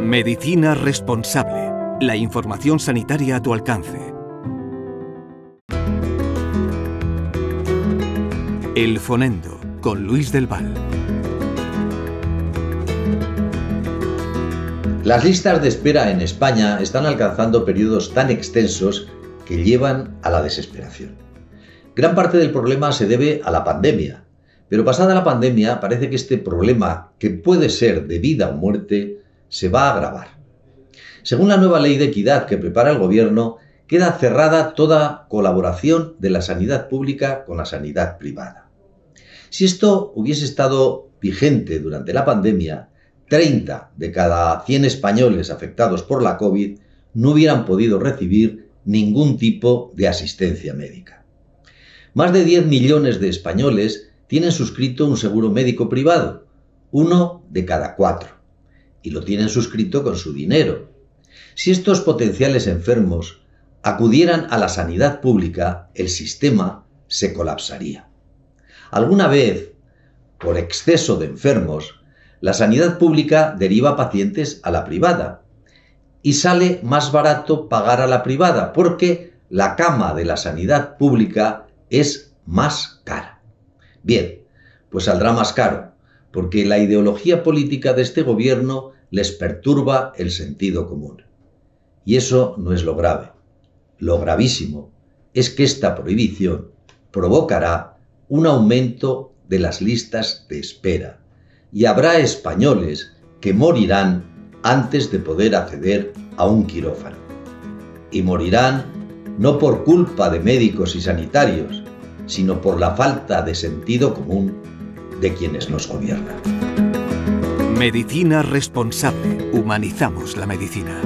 Medicina responsable. La información sanitaria a tu alcance. El Fonendo, con Luis del Val. Las listas de espera en España están alcanzando periodos tan extensos que llevan a la desesperación. Gran parte del problema se debe a la pandemia, pero pasada la pandemia parece que este problema, que puede ser de vida o muerte, se va a agravar. Según la nueva ley de equidad que prepara el Gobierno, queda cerrada toda colaboración de la sanidad pública con la sanidad privada. Si esto hubiese estado vigente durante la pandemia, 30 de cada 100 españoles afectados por la COVID no hubieran podido recibir ningún tipo de asistencia médica. Más de 10 millones de españoles tienen suscrito un seguro médico privado, uno de cada cuatro, y lo tienen suscrito con su dinero. Si estos potenciales enfermos acudieran a la sanidad pública, el sistema se colapsaría. Alguna vez, por exceso de enfermos, la sanidad pública deriva pacientes a la privada y sale más barato pagar a la privada porque la cama de la sanidad pública es más cara. Bien, pues saldrá más caro porque la ideología política de este gobierno les perturba el sentido común. Y eso no es lo grave. Lo gravísimo es que esta prohibición provocará un aumento de las listas de espera y habrá españoles que morirán antes de poder acceder a un quirófano. Y morirán no por culpa de médicos y sanitarios, sino por la falta de sentido común de quienes nos gobiernan. Medicina responsable. Humanizamos la medicina.